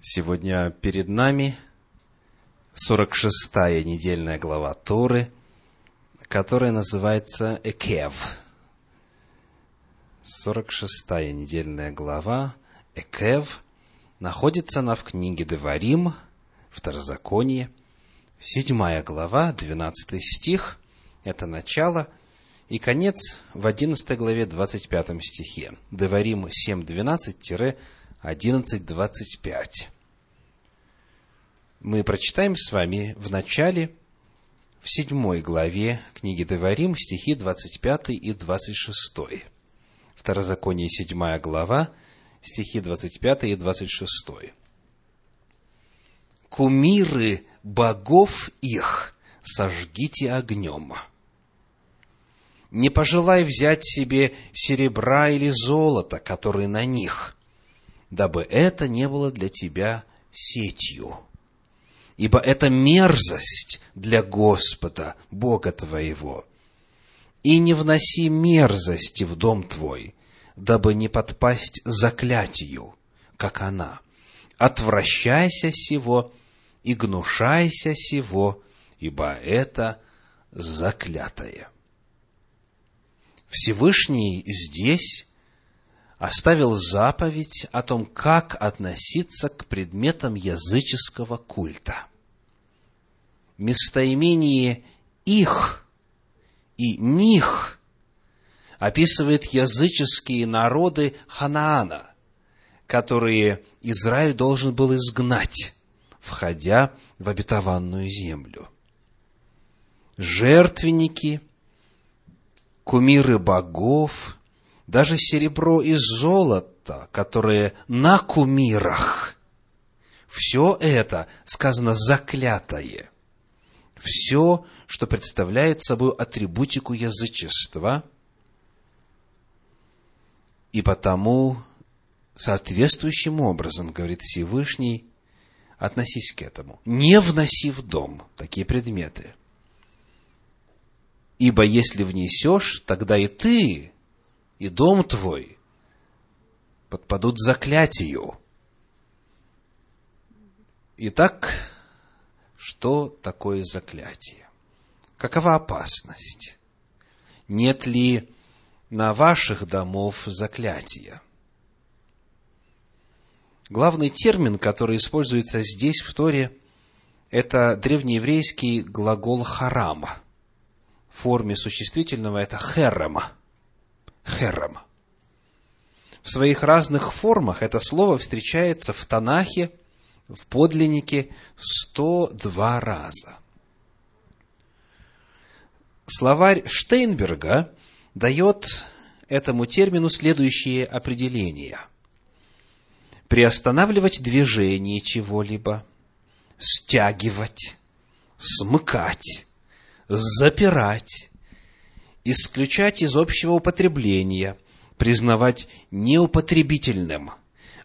Сегодня перед нами 46-я недельная глава Торы, которая называется Экев. 46-я недельная глава Экев находится она в книге Деварим, Второзаконие, 7 глава, 12 стих, это начало, и конец в 11 главе, 25 стихе. Деварим 7.12-11.25 мы прочитаем с вами в начале, в седьмой главе книги Деварим, стихи 25 и 26. Второзаконие, седьмая глава, стихи 25 и 26. «Кумиры богов их сожгите огнем. Не пожелай взять себе серебра или золота, которые на них, дабы это не было для тебя сетью» ибо это мерзость для Господа, Бога твоего. И не вноси мерзости в дом твой, дабы не подпасть заклятию, как она. Отвращайся сего и гнушайся сего, ибо это заклятое. Всевышний здесь оставил заповедь о том, как относиться к предметам языческого культа. Местоимение «их» и «них» описывает языческие народы Ханаана, которые Израиль должен был изгнать, входя в обетованную землю. Жертвенники, кумиры богов – даже серебро и золото, которые на кумирах, все это сказано заклятое. Все, что представляет собой атрибутику язычества, и потому соответствующим образом, говорит Всевышний, относись к этому. Не вноси в дом такие предметы. Ибо если внесешь, тогда и ты и дом твой подпадут заклятию. Итак, что такое заклятие? Какова опасность? Нет ли на ваших домов заклятия? Главный термин, который используется здесь, в Торе, это древнееврейский глагол «харам». В форме существительного это «херема» хером. В своих разных формах это слово встречается в Танахе, в подлиннике 102 раза. Словарь Штейнберга дает этому термину следующие определения. Приостанавливать движение чего-либо, стягивать, смыкать, запирать, исключать из общего употребления, признавать неупотребительным,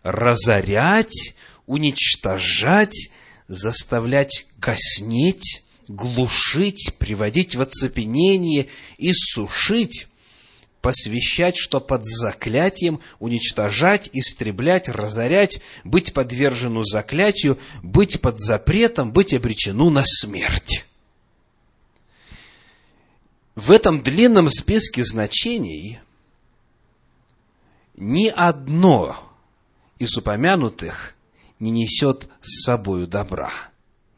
разорять, уничтожать, заставлять коснеть, глушить, приводить в оцепенение, иссушить, посвящать, что под заклятием уничтожать, истреблять, разорять, быть подвержену заклятию, быть под запретом, быть обречену на смерть в этом длинном списке значений ни одно из упомянутых не несет с собою добра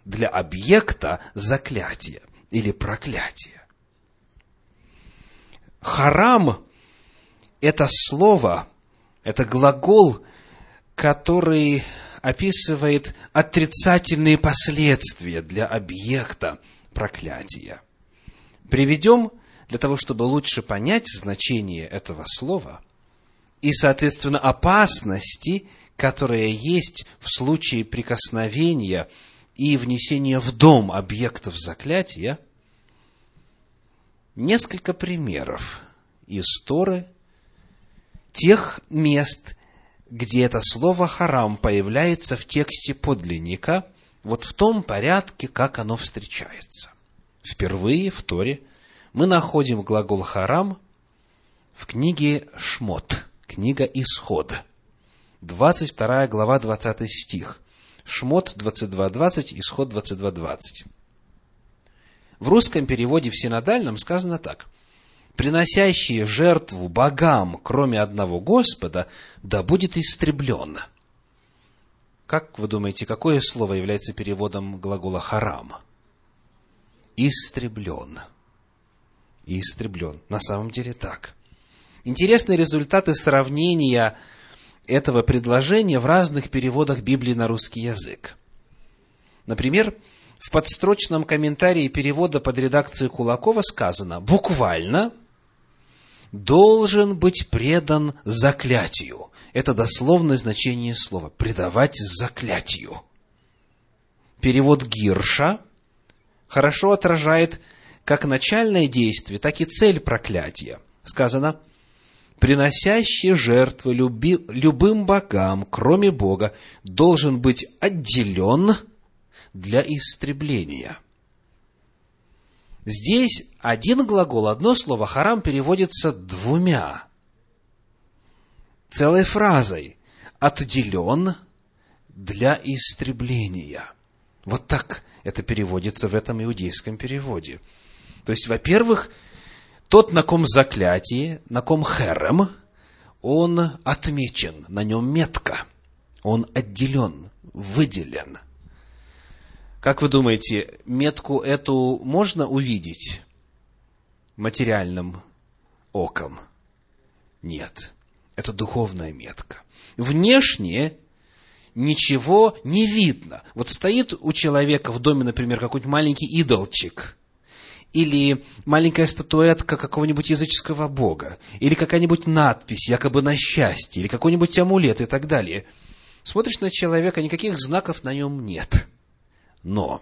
для объекта заклятия или проклятия. Харам – это слово, это глагол, который описывает отрицательные последствия для объекта проклятия – приведем для того, чтобы лучше понять значение этого слова и, соответственно, опасности, которые есть в случае прикосновения и внесения в дом объектов заклятия, несколько примеров из Торы, тех мест, где это слово «харам» появляется в тексте подлинника, вот в том порядке, как оно встречается впервые в Торе мы находим глагол «харам» в книге «Шмот», книга «Исход», 22 глава, 20 стих. Шмот 22.20, Исход 22.20. В русском переводе в синодальном сказано так. «Приносящие жертву богам, кроме одного Господа, да будет истреблен». Как вы думаете, какое слово является переводом глагола «харам»? Истреблен. Истреблен. На самом деле так. Интересные результаты сравнения этого предложения в разных переводах Библии на русский язык. Например, в подстрочном комментарии перевода под редакцией Кулакова сказано буквально «должен быть предан заклятию». Это дословное значение слова – предавать заклятию. Перевод Гирша хорошо отражает как начальное действие, так и цель проклятия. Сказано – приносящий жертвы люби, любым богам, кроме Бога, должен быть отделен для истребления. Здесь один глагол, одно слово «харам» переводится двумя, целой фразой «отделен для истребления». Вот так это переводится в этом иудейском переводе. То есть, во-первых, тот, на ком заклятие, на ком херем, он отмечен, на нем метка, он отделен, выделен. Как вы думаете, метку эту можно увидеть материальным оком? Нет, это духовная метка. Внешне ничего не видно. Вот стоит у человека в доме, например, какой-нибудь маленький идолчик – или маленькая статуэтка какого-нибудь языческого бога, или какая-нибудь надпись, якобы на счастье, или какой-нибудь амулет и так далее. Смотришь на человека, никаких знаков на нем нет. Но,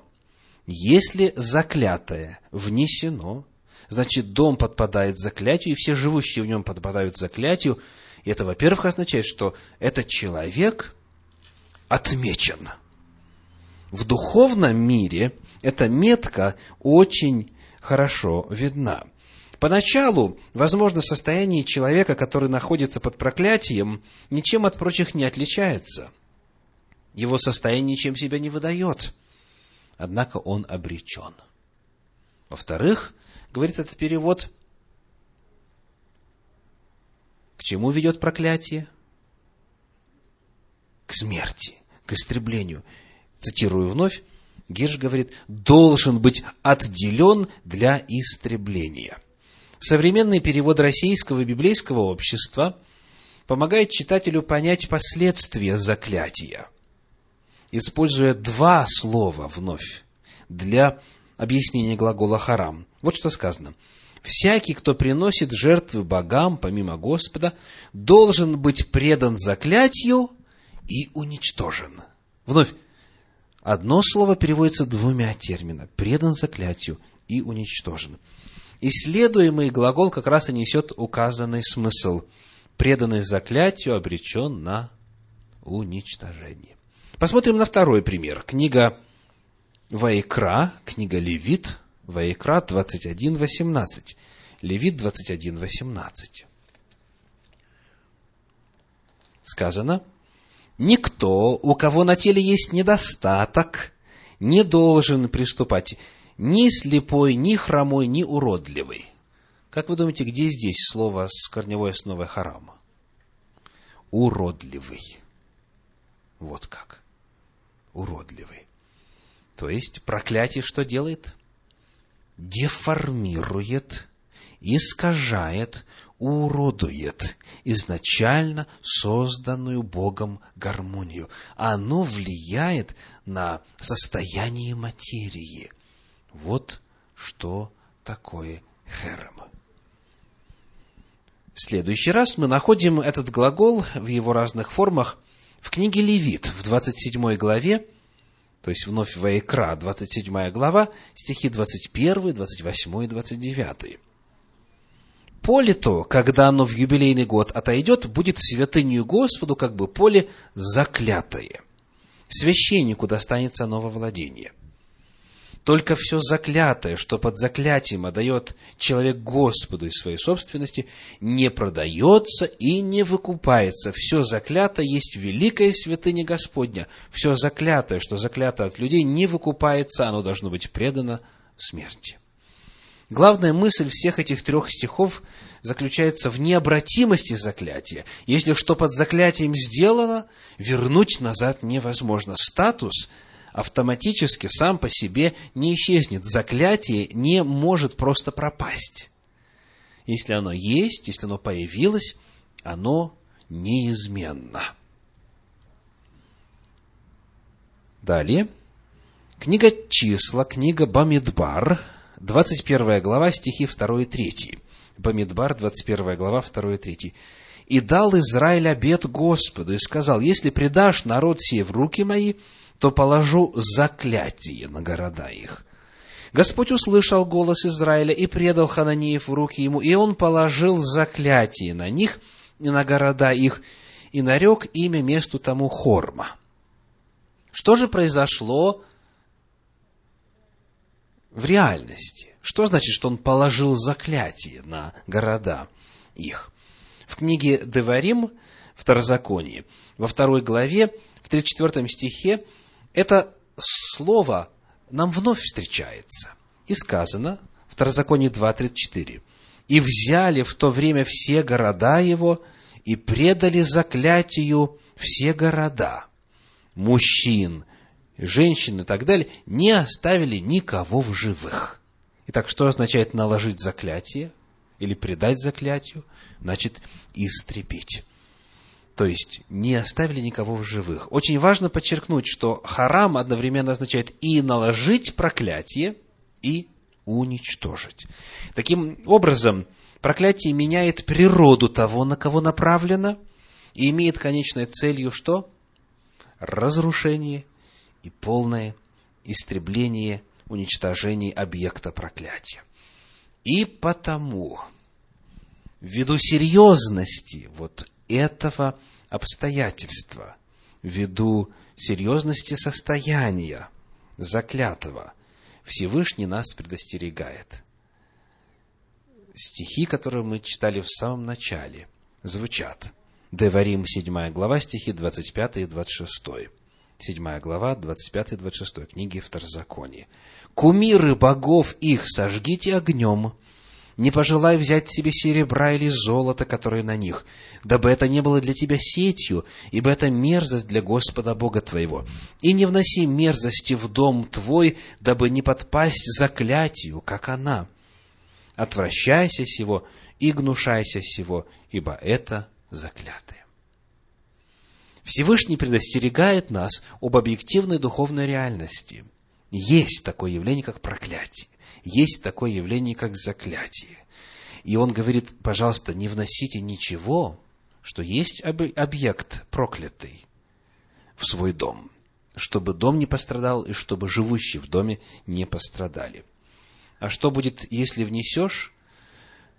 если заклятое внесено, значит, дом подпадает заклятию, и все живущие в нем подпадают заклятию, и это, во-первых, означает, что этот человек отмечен. В духовном мире эта метка очень хорошо видна. Поначалу, возможно, состояние человека, который находится под проклятием, ничем от прочих не отличается. Его состояние ничем себя не выдает. Однако он обречен. Во-вторых, говорит этот перевод, к чему ведет проклятие? К смерти, истреблению. Цитирую вновь, Гирш говорит, должен быть отделен для истребления. Современный перевод российского библейского общества помогает читателю понять последствия заклятия, используя два слова вновь для объяснения глагола «харам». Вот что сказано. «Всякий, кто приносит жертвы богам, помимо Господа, должен быть предан заклятию и уничтожен». Вновь, Одно слово переводится двумя терминами – предан заклятию и уничтожен. Исследуемый глагол как раз и несет указанный смысл. Преданный заклятию обречен на уничтожение. Посмотрим на второй пример. Книга Ваикра, книга Левит, Ваикра 21.18. Левит 21.18. Сказано, Никто, у кого на теле есть недостаток, не должен приступать ни слепой, ни хромой, ни уродливый. Как вы думаете, где здесь слово с корневой основой харама? Уродливый. Вот как. Уродливый. То есть проклятие что делает? Деформирует, искажает, уродует изначально созданную Богом гармонию. Оно влияет на состояние материи. Вот что такое херем. В следующий раз мы находим этот глагол в его разных формах в книге Левит, в 27 главе, то есть вновь Ваикра, 27 глава, стихи 21, 28 и 29. Поле то, когда оно в юбилейный год отойдет, будет святынью Господу, как бы поле заклятое. Священнику достанется новое владение. только все заклятое, что под заклятием отдает человек Господу из своей собственности, не продается и не выкупается. Все заклятое есть великая святыня Господня. Все заклятое, что заклято от людей, не выкупается, оно должно быть предано смерти. Главная мысль всех этих трех стихов заключается в необратимости заклятия. Если что под заклятием сделано, вернуть назад невозможно. Статус – автоматически сам по себе не исчезнет. Заклятие не может просто пропасть. Если оно есть, если оно появилось, оно неизменно. Далее. Книга числа, книга Бамидбар, 21 глава, стихи 2 и 3. Бамидбар, 21 глава, 2 и 3. «И дал Израиль обет Господу, и сказал, если предашь народ сей в руки мои, то положу заклятие на города их. Господь услышал голос Израиля и предал Хананеев в руки ему, и он положил заклятие на них и на города их, и нарек имя месту тому Хорма. Что же произошло в реальности? Что значит, что он положил заклятие на города их? В книге Деварим, Второзаконие, во второй главе, в 34 стихе, это слово нам вновь встречается. И сказано, Второзаконие 2.34, «И взяли в то время все города его, и предали заклятию все города, мужчин, женщин и так далее, не оставили никого в живых». Итак, что означает наложить заклятие или предать заклятию? Значит, истребить то есть не оставили никого в живых. Очень важно подчеркнуть, что харам одновременно означает и наложить проклятие, и уничтожить. Таким образом, проклятие меняет природу того, на кого направлено, и имеет конечной целью что? Разрушение и полное истребление, уничтожение объекта проклятия. И потому, ввиду серьезности вот этого обстоятельства, ввиду серьезности состояния заклятого, Всевышний нас предостерегает. Стихи, которые мы читали в самом начале, звучат. Деварим, 7 глава, стихи 25 и 26. 7 глава, 25 и 26 книги Второзакония. «Кумиры богов их сожгите огнем, не пожелай взять себе серебра или золота, которое на них, дабы это не было для тебя сетью, ибо это мерзость для Господа Бога твоего. И не вноси мерзости в дом твой, дабы не подпасть заклятию, как она. Отвращайся сего и гнушайся сего, ибо это заклятое. Всевышний предостерегает нас об объективной духовной реальности. Есть такое явление, как проклятие есть такое явление, как заклятие. И он говорит, пожалуйста, не вносите ничего, что есть объект проклятый в свой дом, чтобы дом не пострадал и чтобы живущие в доме не пострадали. А что будет, если внесешь?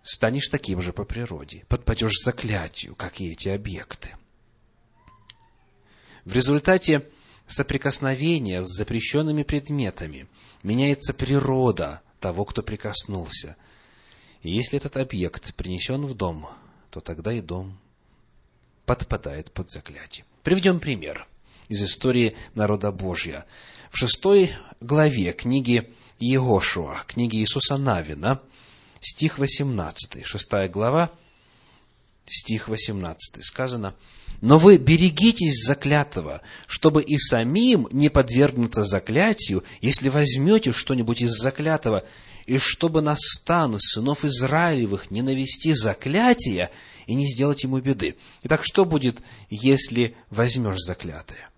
Станешь таким же по природе, подпадешь заклятию, как и эти объекты. В результате соприкосновения с запрещенными предметами меняется природа того, кто прикоснулся. И если этот объект принесен в дом, то тогда и дом подпадает под заклятие. Приведем пример из истории народа Божья. В шестой главе книги Егошуа, книги Иисуса Навина, стих 18, шестая глава, стих 18, сказано – но вы берегитесь заклятого, чтобы и самим не подвергнуться заклятию, если возьмете что-нибудь из заклятого, и чтобы на стан сынов Израилевых не навести заклятия и не сделать ему беды. Итак, что будет, если возьмешь заклятое?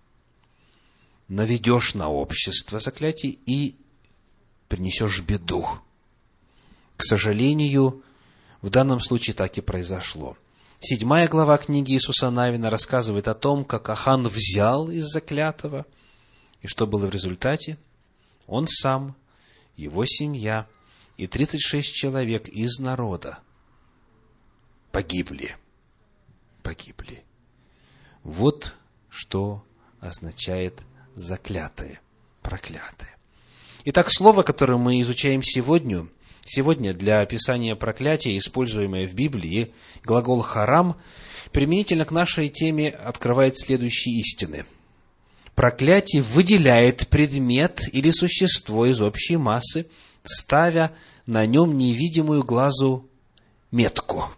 Наведешь на общество заклятий и принесешь беду. К сожалению, в данном случае так и произошло – Седьмая глава книги Иисуса Навина рассказывает о том, как Ахан взял из заклятого, и что было в результате. Он сам, его семья и 36 человек из народа погибли. Погибли. Вот что означает заклятое, проклятое. Итак, слово, которое мы изучаем сегодня, сегодня для описания проклятия, используемое в Библии, глагол «харам», применительно к нашей теме открывает следующие истины. Проклятие выделяет предмет или существо из общей массы, ставя на нем невидимую глазу метку,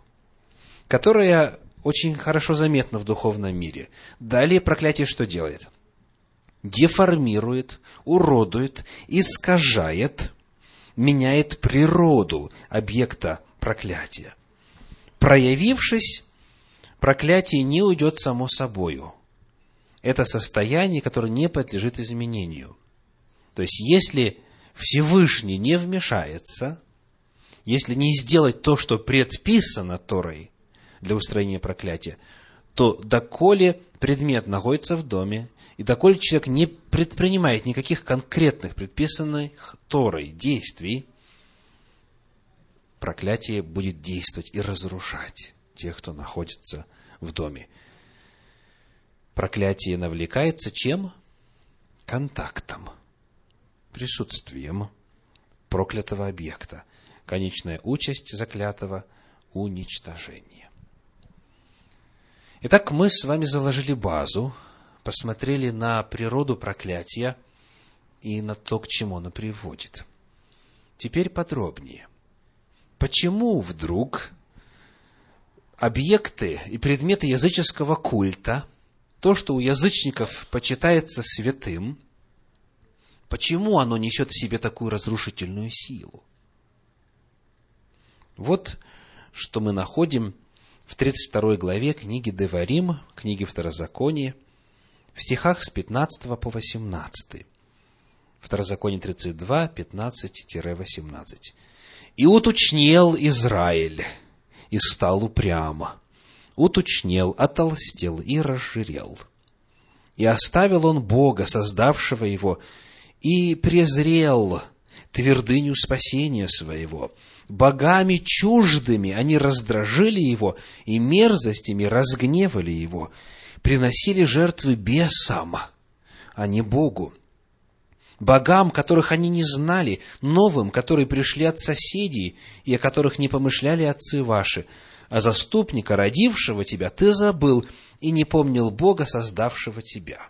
которая очень хорошо заметна в духовном мире. Далее проклятие что делает? Деформирует, уродует, искажает, меняет природу объекта проклятия. Проявившись, проклятие не уйдет само собою. Это состояние, которое не подлежит изменению. То есть, если Всевышний не вмешается, если не сделать то, что предписано Торой для устранения проклятия, то доколе предмет находится в доме, и доколе человек не предпринимает никаких конкретных предписанных Торой действий, проклятие будет действовать и разрушать тех, кто находится в доме. Проклятие навлекается чем? Контактом, присутствием проклятого объекта. Конечная участь заклятого – уничтожение. Итак, мы с вами заложили базу, посмотрели на природу проклятия и на то, к чему оно приводит. Теперь подробнее. Почему вдруг объекты и предметы языческого культа, то, что у язычников почитается святым, почему оно несет в себе такую разрушительную силу? Вот что мы находим в 32 главе книги Деварим, книги Второзакония, в стихах с 15 по 18. Второзаконие 32, 15-18. «И уточнел Израиль, и стал упрямо, уточнел, отолстел и разжирел. И оставил он Бога, создавшего его, и презрел твердыню спасения своего. Богами чуждыми они раздражили его, и мерзостями разгневали его, приносили жертвы бесам, а не Богу богам, которых они не знали, новым, которые пришли от соседей и о которых не помышляли отцы ваши. А заступника, родившего тебя, ты забыл и не помнил Бога, создавшего тебя.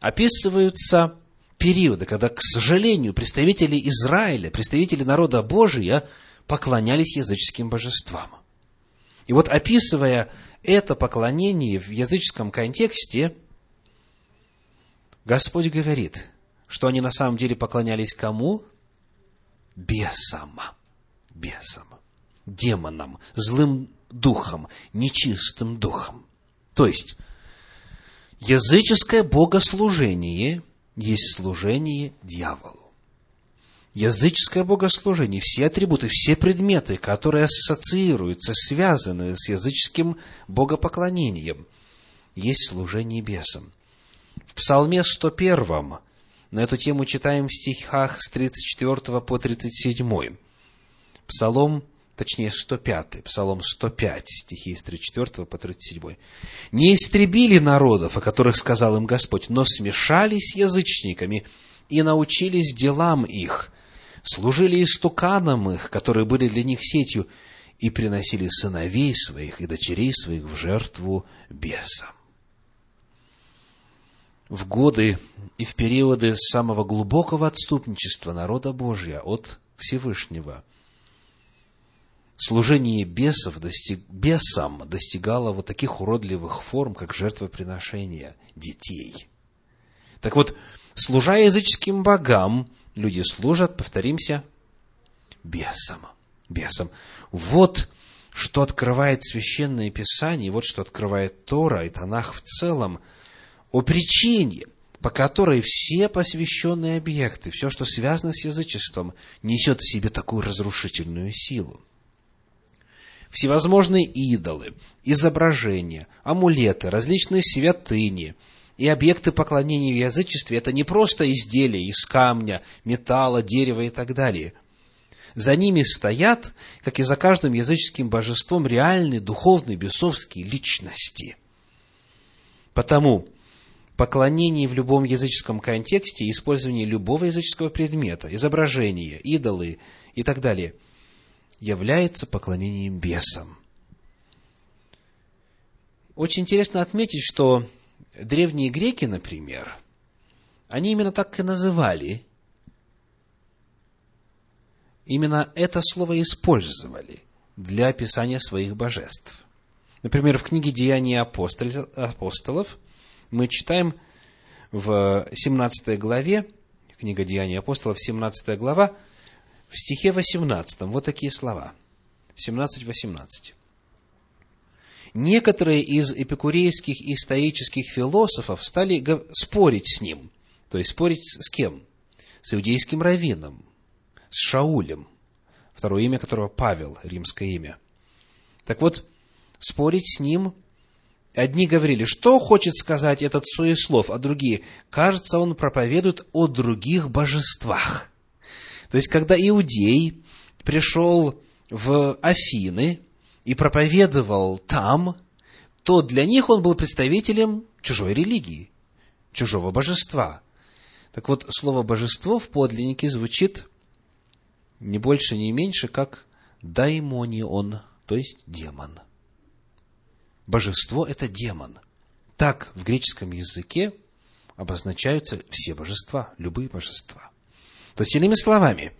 Описываются периоды, когда, к сожалению, представители Израиля, представители народа Божия поклонялись языческим божествам. И вот описывая это поклонение в языческом контексте, Господь говорит, что они на самом деле поклонялись кому? Бесам. Бесам. Демонам, злым духом, нечистым духом. То есть, языческое богослужение есть служение дьяволу. Языческое богослужение, все атрибуты, все предметы, которые ассоциируются, связаны с языческим богопоклонением, есть служение бесам. В Псалме 101 на эту тему читаем в стихах с 34 по 37. Псалом, точнее 105, Псалом 105, стихи с 34 по 37. «Не истребили народов, о которых сказал им Господь, но смешались с язычниками и научились делам их, служили истуканам их, которые были для них сетью, и приносили сыновей своих и дочерей своих в жертву бесам» в годы и в периоды самого глубокого отступничества народа Божия от Всевышнего. Служение бесов достиг, бесам достигало вот таких уродливых форм, как жертвоприношение детей. Так вот, служа языческим богам, люди служат, повторимся, бесам. Бесам. Вот что открывает Священное Писание, вот что открывает Тора и Танах в целом – о причине, по которой все посвященные объекты, все, что связано с язычеством, несет в себе такую разрушительную силу. Всевозможные идолы, изображения, амулеты, различные святыни и объекты поклонения в язычестве – это не просто изделия из камня, металла, дерева и так далее. За ними стоят, как и за каждым языческим божеством, реальные духовные бесовские личности. Потому поклонении в любом языческом контексте, использовании любого языческого предмета, изображения, идолы и так далее, является поклонением бесам. Очень интересно отметить, что древние греки, например, они именно так и называли, именно это слово использовали для описания своих божеств. Например, в книге «Деяния апостолов» мы читаем в 17 главе, книга «Деяния апостолов», 17 глава, в стихе 18, вот такие слова. 17-18. Некоторые из эпикурейских и стоических философов стали спорить с ним. То есть спорить с кем? С иудейским раввином, с Шаулем, второе имя которого Павел, римское имя. Так вот, спорить с ним Одни говорили, что хочет сказать этот суеслов, а другие, кажется, он проповедует о других божествах. То есть, когда иудей пришел в Афины и проповедовал там, то для них он был представителем чужой религии, чужого божества. Так вот, слово «божество» в подлиннике звучит не больше, не меньше, как «даймонион», то есть демон. Божество – это демон. Так в греческом языке обозначаются все божества, любые божества. То есть, иными словами,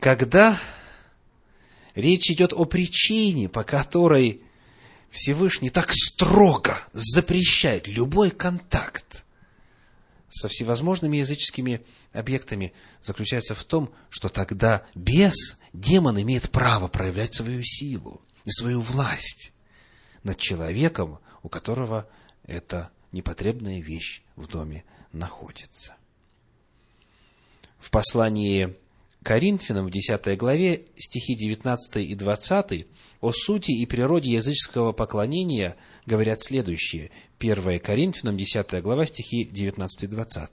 когда речь идет о причине, по которой Всевышний так строго запрещает любой контакт со всевозможными языческими объектами, заключается в том, что тогда бес, демон имеет право проявлять свою силу и свою власть над человеком, у которого эта непотребная вещь в доме находится. В послании Коринфянам в 10 главе стихи 19 и 20 о сути и природе языческого поклонения говорят следующее. 1 Коринфянам 10 глава стихи 19 и 20.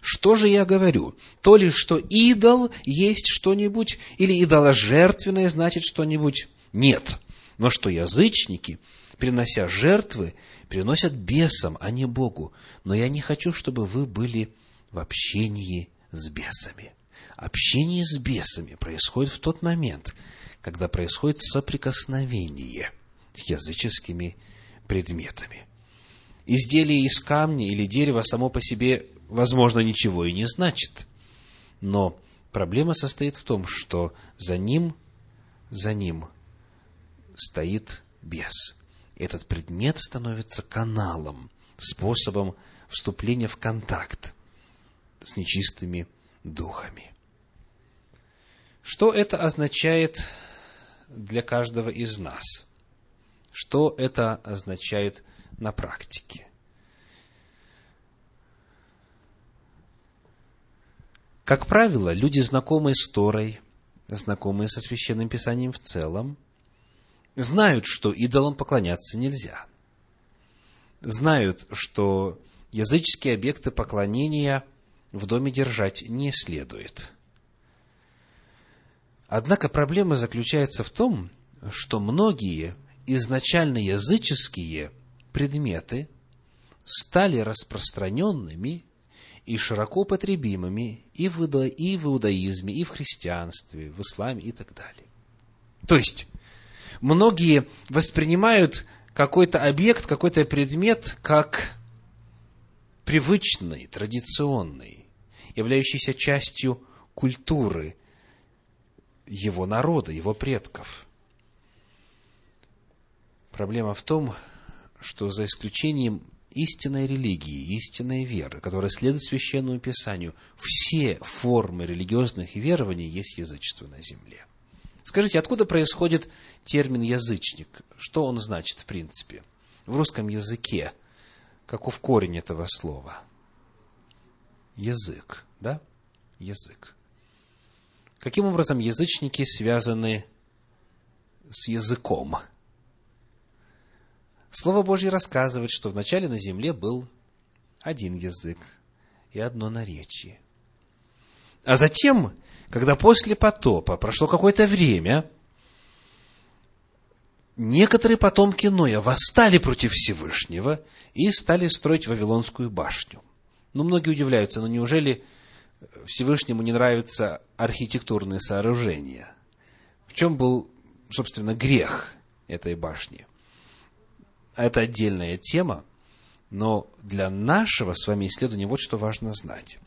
Что же я говорю? То ли, что идол есть что-нибудь, или идоложертвенное значит что-нибудь? Нет но что язычники, принося жертвы, приносят бесам, а не Богу. Но я не хочу, чтобы вы были в общении с бесами. Общение с бесами происходит в тот момент, когда происходит соприкосновение с языческими предметами. Изделие из камня или дерева само по себе, возможно, ничего и не значит. Но проблема состоит в том, что за ним, за ним стоит бес. Этот предмет становится каналом, способом вступления в контакт с нечистыми духами. Что это означает для каждого из нас? Что это означает на практике? Как правило, люди, знакомые с Торой, знакомые со Священным Писанием в целом, знают, что идолам поклоняться нельзя. Знают, что языческие объекты поклонения в доме держать не следует. Однако проблема заключается в том, что многие изначально языческие предметы стали распространенными и широко употребимыми и в, иудаизме, и в христианстве, в исламе и так далее. То есть, многие воспринимают какой-то объект, какой-то предмет как привычный, традиционный, являющийся частью культуры его народа, его предков. Проблема в том, что за исключением истинной религии, истинной веры, которая следует священному писанию, все формы религиозных верований есть язычество на земле. Скажите, откуда происходит термин «язычник»? Что он значит в принципе? В русском языке. Каков корень этого слова? Язык, да? Язык. Каким образом язычники связаны с языком? Слово Божье рассказывает, что вначале на земле был один язык и одно наречие. А затем когда после потопа прошло какое-то время, некоторые потомки Ноя восстали против Всевышнего и стали строить Вавилонскую башню. Ну, многие удивляются, но неужели Всевышнему не нравятся архитектурные сооружения? В чем был, собственно, грех этой башни? Это отдельная тема, но для нашего с вами исследования вот что важно знать.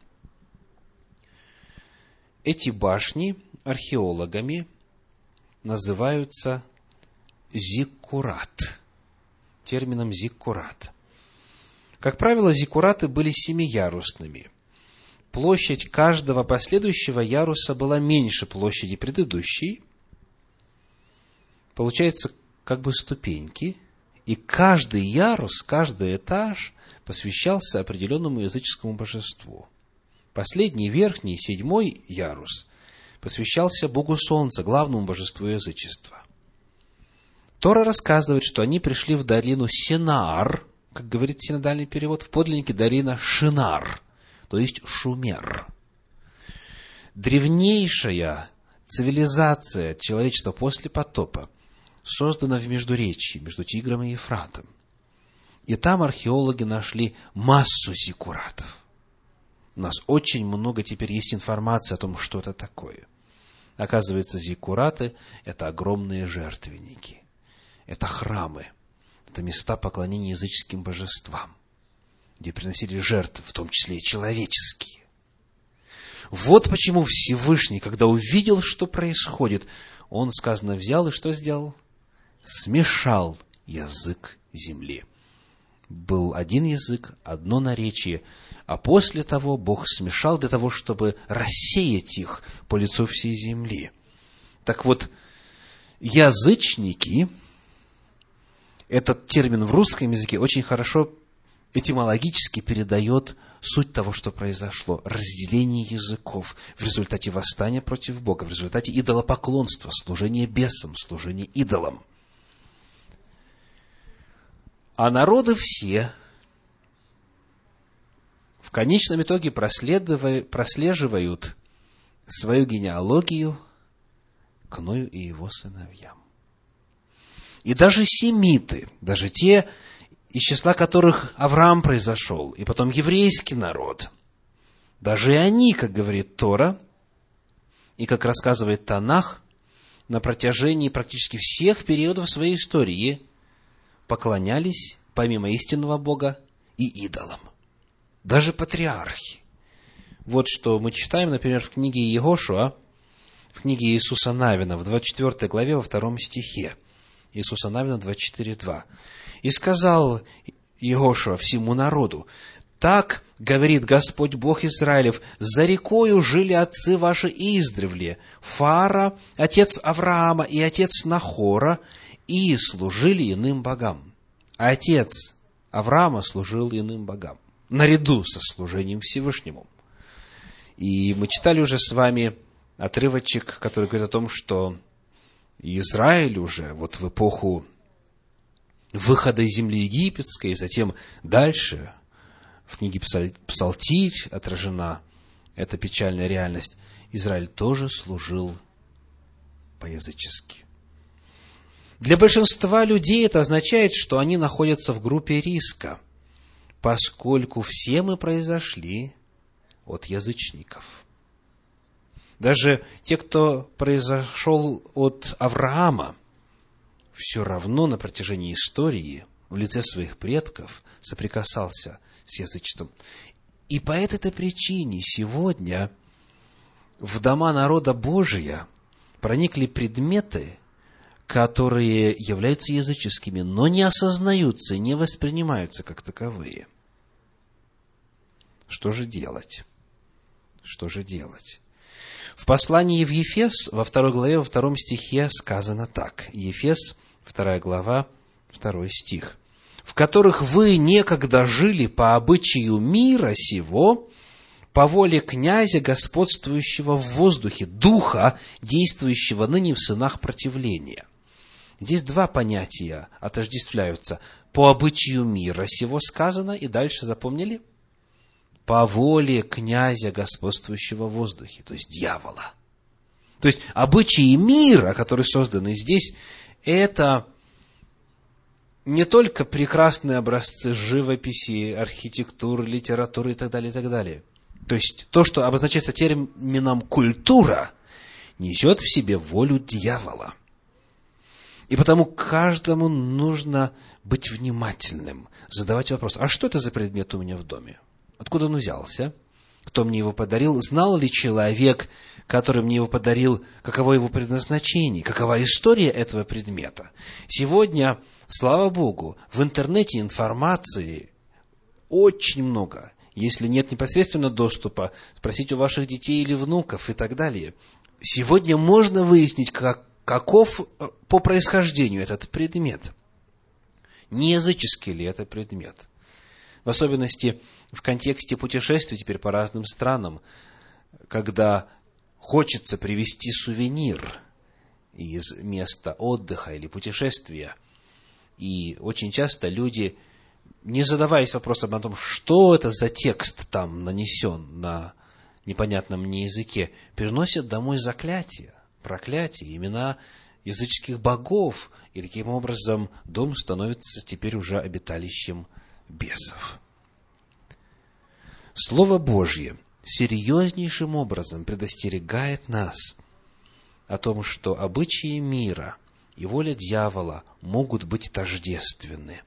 Эти башни археологами называются зиккурат, термином зиккурат. Как правило, зиккураты были семиярусными. Площадь каждого последующего яруса была меньше площади предыдущей. Получается, как бы ступеньки, и каждый ярус, каждый этаж посвящался определенному языческому божеству. Последний, верхний, седьмой ярус посвящался Богу Солнца, главному божеству язычества. Тора рассказывает, что они пришли в долину Синар, как говорит синодальный перевод, в подлиннике долина Шинар, то есть Шумер. Древнейшая цивилизация человечества после потопа создана в Междуречии, между Тигром и Ефратом. И там археологи нашли массу зиккуратов. У нас очень много теперь есть информации о том, что это такое. Оказывается, зиккураты – это огромные жертвенники это храмы, это места поклонения языческим божествам, где приносили жертвы, в том числе и человеческие. Вот почему Всевышний, когда увидел, что происходит, он, сказано, взял и что сделал? Смешал язык земли. Был один язык, одно наречие, а после того Бог смешал для того, чтобы рассеять их по лицу всей земли. Так вот, язычники – этот термин в русском языке очень хорошо этимологически передает суть того, что произошло. Разделение языков в результате восстания против Бога, в результате идолопоклонства, служения бесам, служения идолам. А народы все в конечном итоге прослеживают свою генеалогию к Ною и его сыновьям. И даже семиты, даже те, из числа которых Авраам произошел, и потом еврейский народ, даже и они, как говорит Тора, и как рассказывает Танах, на протяжении практически всех периодов своей истории поклонялись, помимо истинного Бога, и идолам. Даже патриархи. Вот что мы читаем, например, в книге Егошуа, в книге Иисуса Навина, в 24 главе, во втором стихе. Иисуса Навина 24.2. «И сказал Иошуа всему народу, так говорит Господь Бог Израилев, за рекою жили отцы ваши издревле, Фара, отец Авраама и отец Нахора, и служили иным богам. Отец Авраама служил иным богам, наряду со служением Всевышнему. И мы читали уже с вами отрывочек, который говорит о том, что Израиль уже вот в эпоху выхода из земли египетской, и затем дальше в книге Псалтирь отражена эта печальная реальность. Израиль тоже служил по-язычески. Для большинства людей это означает, что они находятся в группе риска, поскольку все мы произошли от язычников – даже те, кто произошел от Авраама, все равно на протяжении истории в лице своих предков соприкасался с язычеством. И по этой причине сегодня в дома народа Божия проникли предметы, которые являются языческими, но не осознаются, не воспринимаются как таковые. Что же делать? Что же делать? В послании в Ефес, во второй главе, во втором стихе сказано так. Ефес, вторая глава, второй стих. «В которых вы некогда жили по обычаю мира сего, по воле князя, господствующего в воздухе, духа, действующего ныне в сынах противления». Здесь два понятия отождествляются. По обычаю мира сего сказано, и дальше запомнили – по воле князя, господствующего в воздухе, то есть дьявола. То есть обычаи мира, которые созданы здесь, это не только прекрасные образцы живописи, архитектуры, литературы и так далее, и так далее. То есть то, что обозначается термином культура, несет в себе волю дьявола. И потому каждому нужно быть внимательным, задавать вопрос, а что это за предмет у меня в доме? Откуда он взялся? Кто мне его подарил? Знал ли человек, который мне его подарил, каково его предназначение, какова история этого предмета? Сегодня, слава Богу, в интернете информации очень много. Если нет непосредственно доступа, спросите у ваших детей или внуков и так далее. Сегодня можно выяснить, как, каков э, по происхождению этот предмет. Не языческий ли это предмет? В особенности в контексте путешествий теперь по разным странам, когда хочется привезти сувенир из места отдыха или путешествия. И очень часто люди, не задаваясь вопросом о том, что это за текст там нанесен на непонятном мне языке, переносят домой заклятия, проклятия, имена языческих богов, и таким образом дом становится теперь уже обиталищем бесов. Слово Божье серьезнейшим образом предостерегает нас о том, что обычаи мира и воля дьявола могут быть тождественны.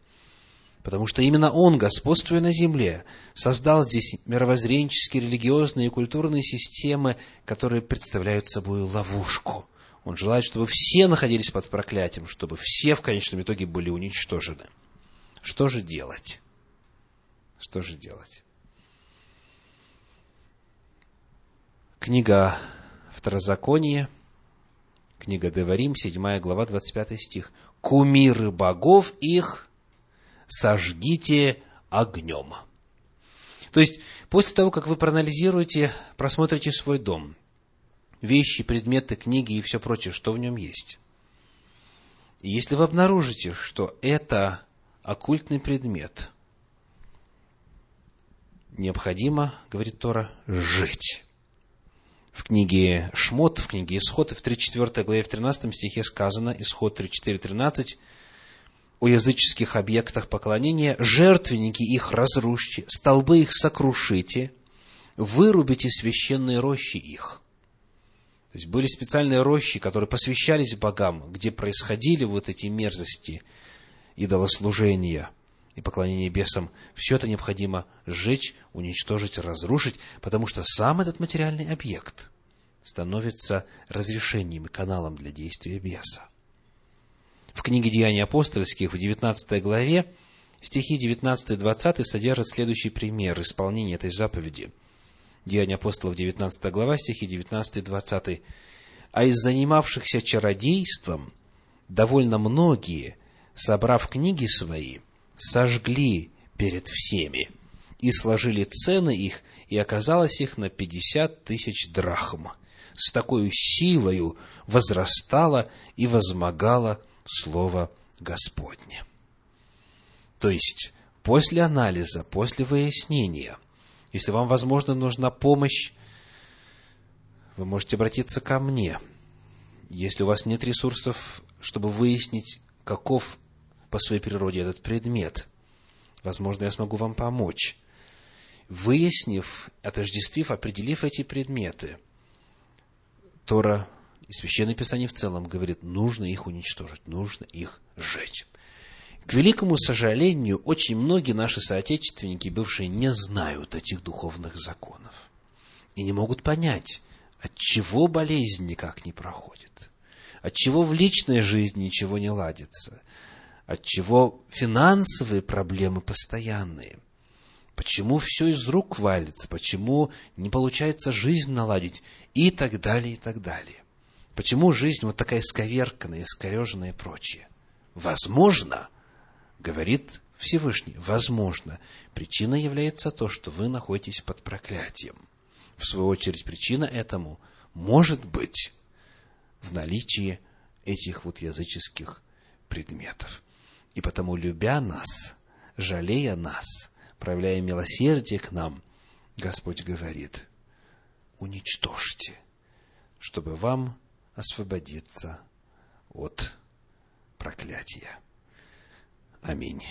Потому что именно он, господствуя на земле, создал здесь мировоззренческие, религиозные и культурные системы, которые представляют собой ловушку. Он желает, чтобы все находились под проклятием, чтобы все в конечном итоге были уничтожены. Что же делать? Что же делать? Книга Второзаконие, книга Деварим, 7 глава, 25 стих. «Кумиры богов их сожгите огнем». То есть, после того, как вы проанализируете, просмотрите свой дом, вещи, предметы, книги и все прочее, что в нем есть. И если вы обнаружите, что это оккультный предмет, необходимо, говорит Тора, жить в книге Шмот, в книге Исход, в 3-4 главе, в 13 стихе сказано, Исход 3-4-13, о языческих объектах поклонения, жертвенники их разрушьте, столбы их сокрушите, вырубите священные рощи их. То есть были специальные рощи, которые посвящались богам, где происходили вот эти мерзости идолослужения и поклонения бесам. Все это необходимо сжечь, уничтожить, разрушить, потому что сам этот материальный объект становится разрешением и каналом для действия беса. В книге «Деяния апостольских» в 19 главе стихи 19 и 20 содержат следующий пример исполнения этой заповеди. Деяния апостолов, 19 глава, стихи 19 и 20. «А из занимавшихся чародейством довольно многие, собрав книги свои, сожгли перед всеми и сложили цены их, и оказалось их на пятьдесят тысяч драхм с такой силою возрастало и возмогало Слово Господне. То есть, после анализа, после выяснения, если вам, возможно, нужна помощь, вы можете обратиться ко мне. Если у вас нет ресурсов, чтобы выяснить, каков по своей природе этот предмет, возможно, я смогу вам помочь. Выяснив, отождествив, определив эти предметы – Тора и Священное Писание в целом говорит, нужно их уничтожить, нужно их сжечь. К великому сожалению, очень многие наши соотечественники, бывшие, не знают этих духовных законов и не могут понять, от чего болезнь никак не проходит, от чего в личной жизни ничего не ладится, от чего финансовые проблемы постоянные – почему все из рук валится, почему не получается жизнь наладить и так далее, и так далее. Почему жизнь вот такая сковерканная, искореженная и прочее. Возможно, говорит Всевышний, возможно, причина является то, что вы находитесь под проклятием. В свою очередь, причина этому может быть в наличии этих вот языческих предметов. И потому, любя нас, жалея нас, проявляя милосердие к нам, Господь говорит, уничтожьте, чтобы вам освободиться от проклятия. Аминь.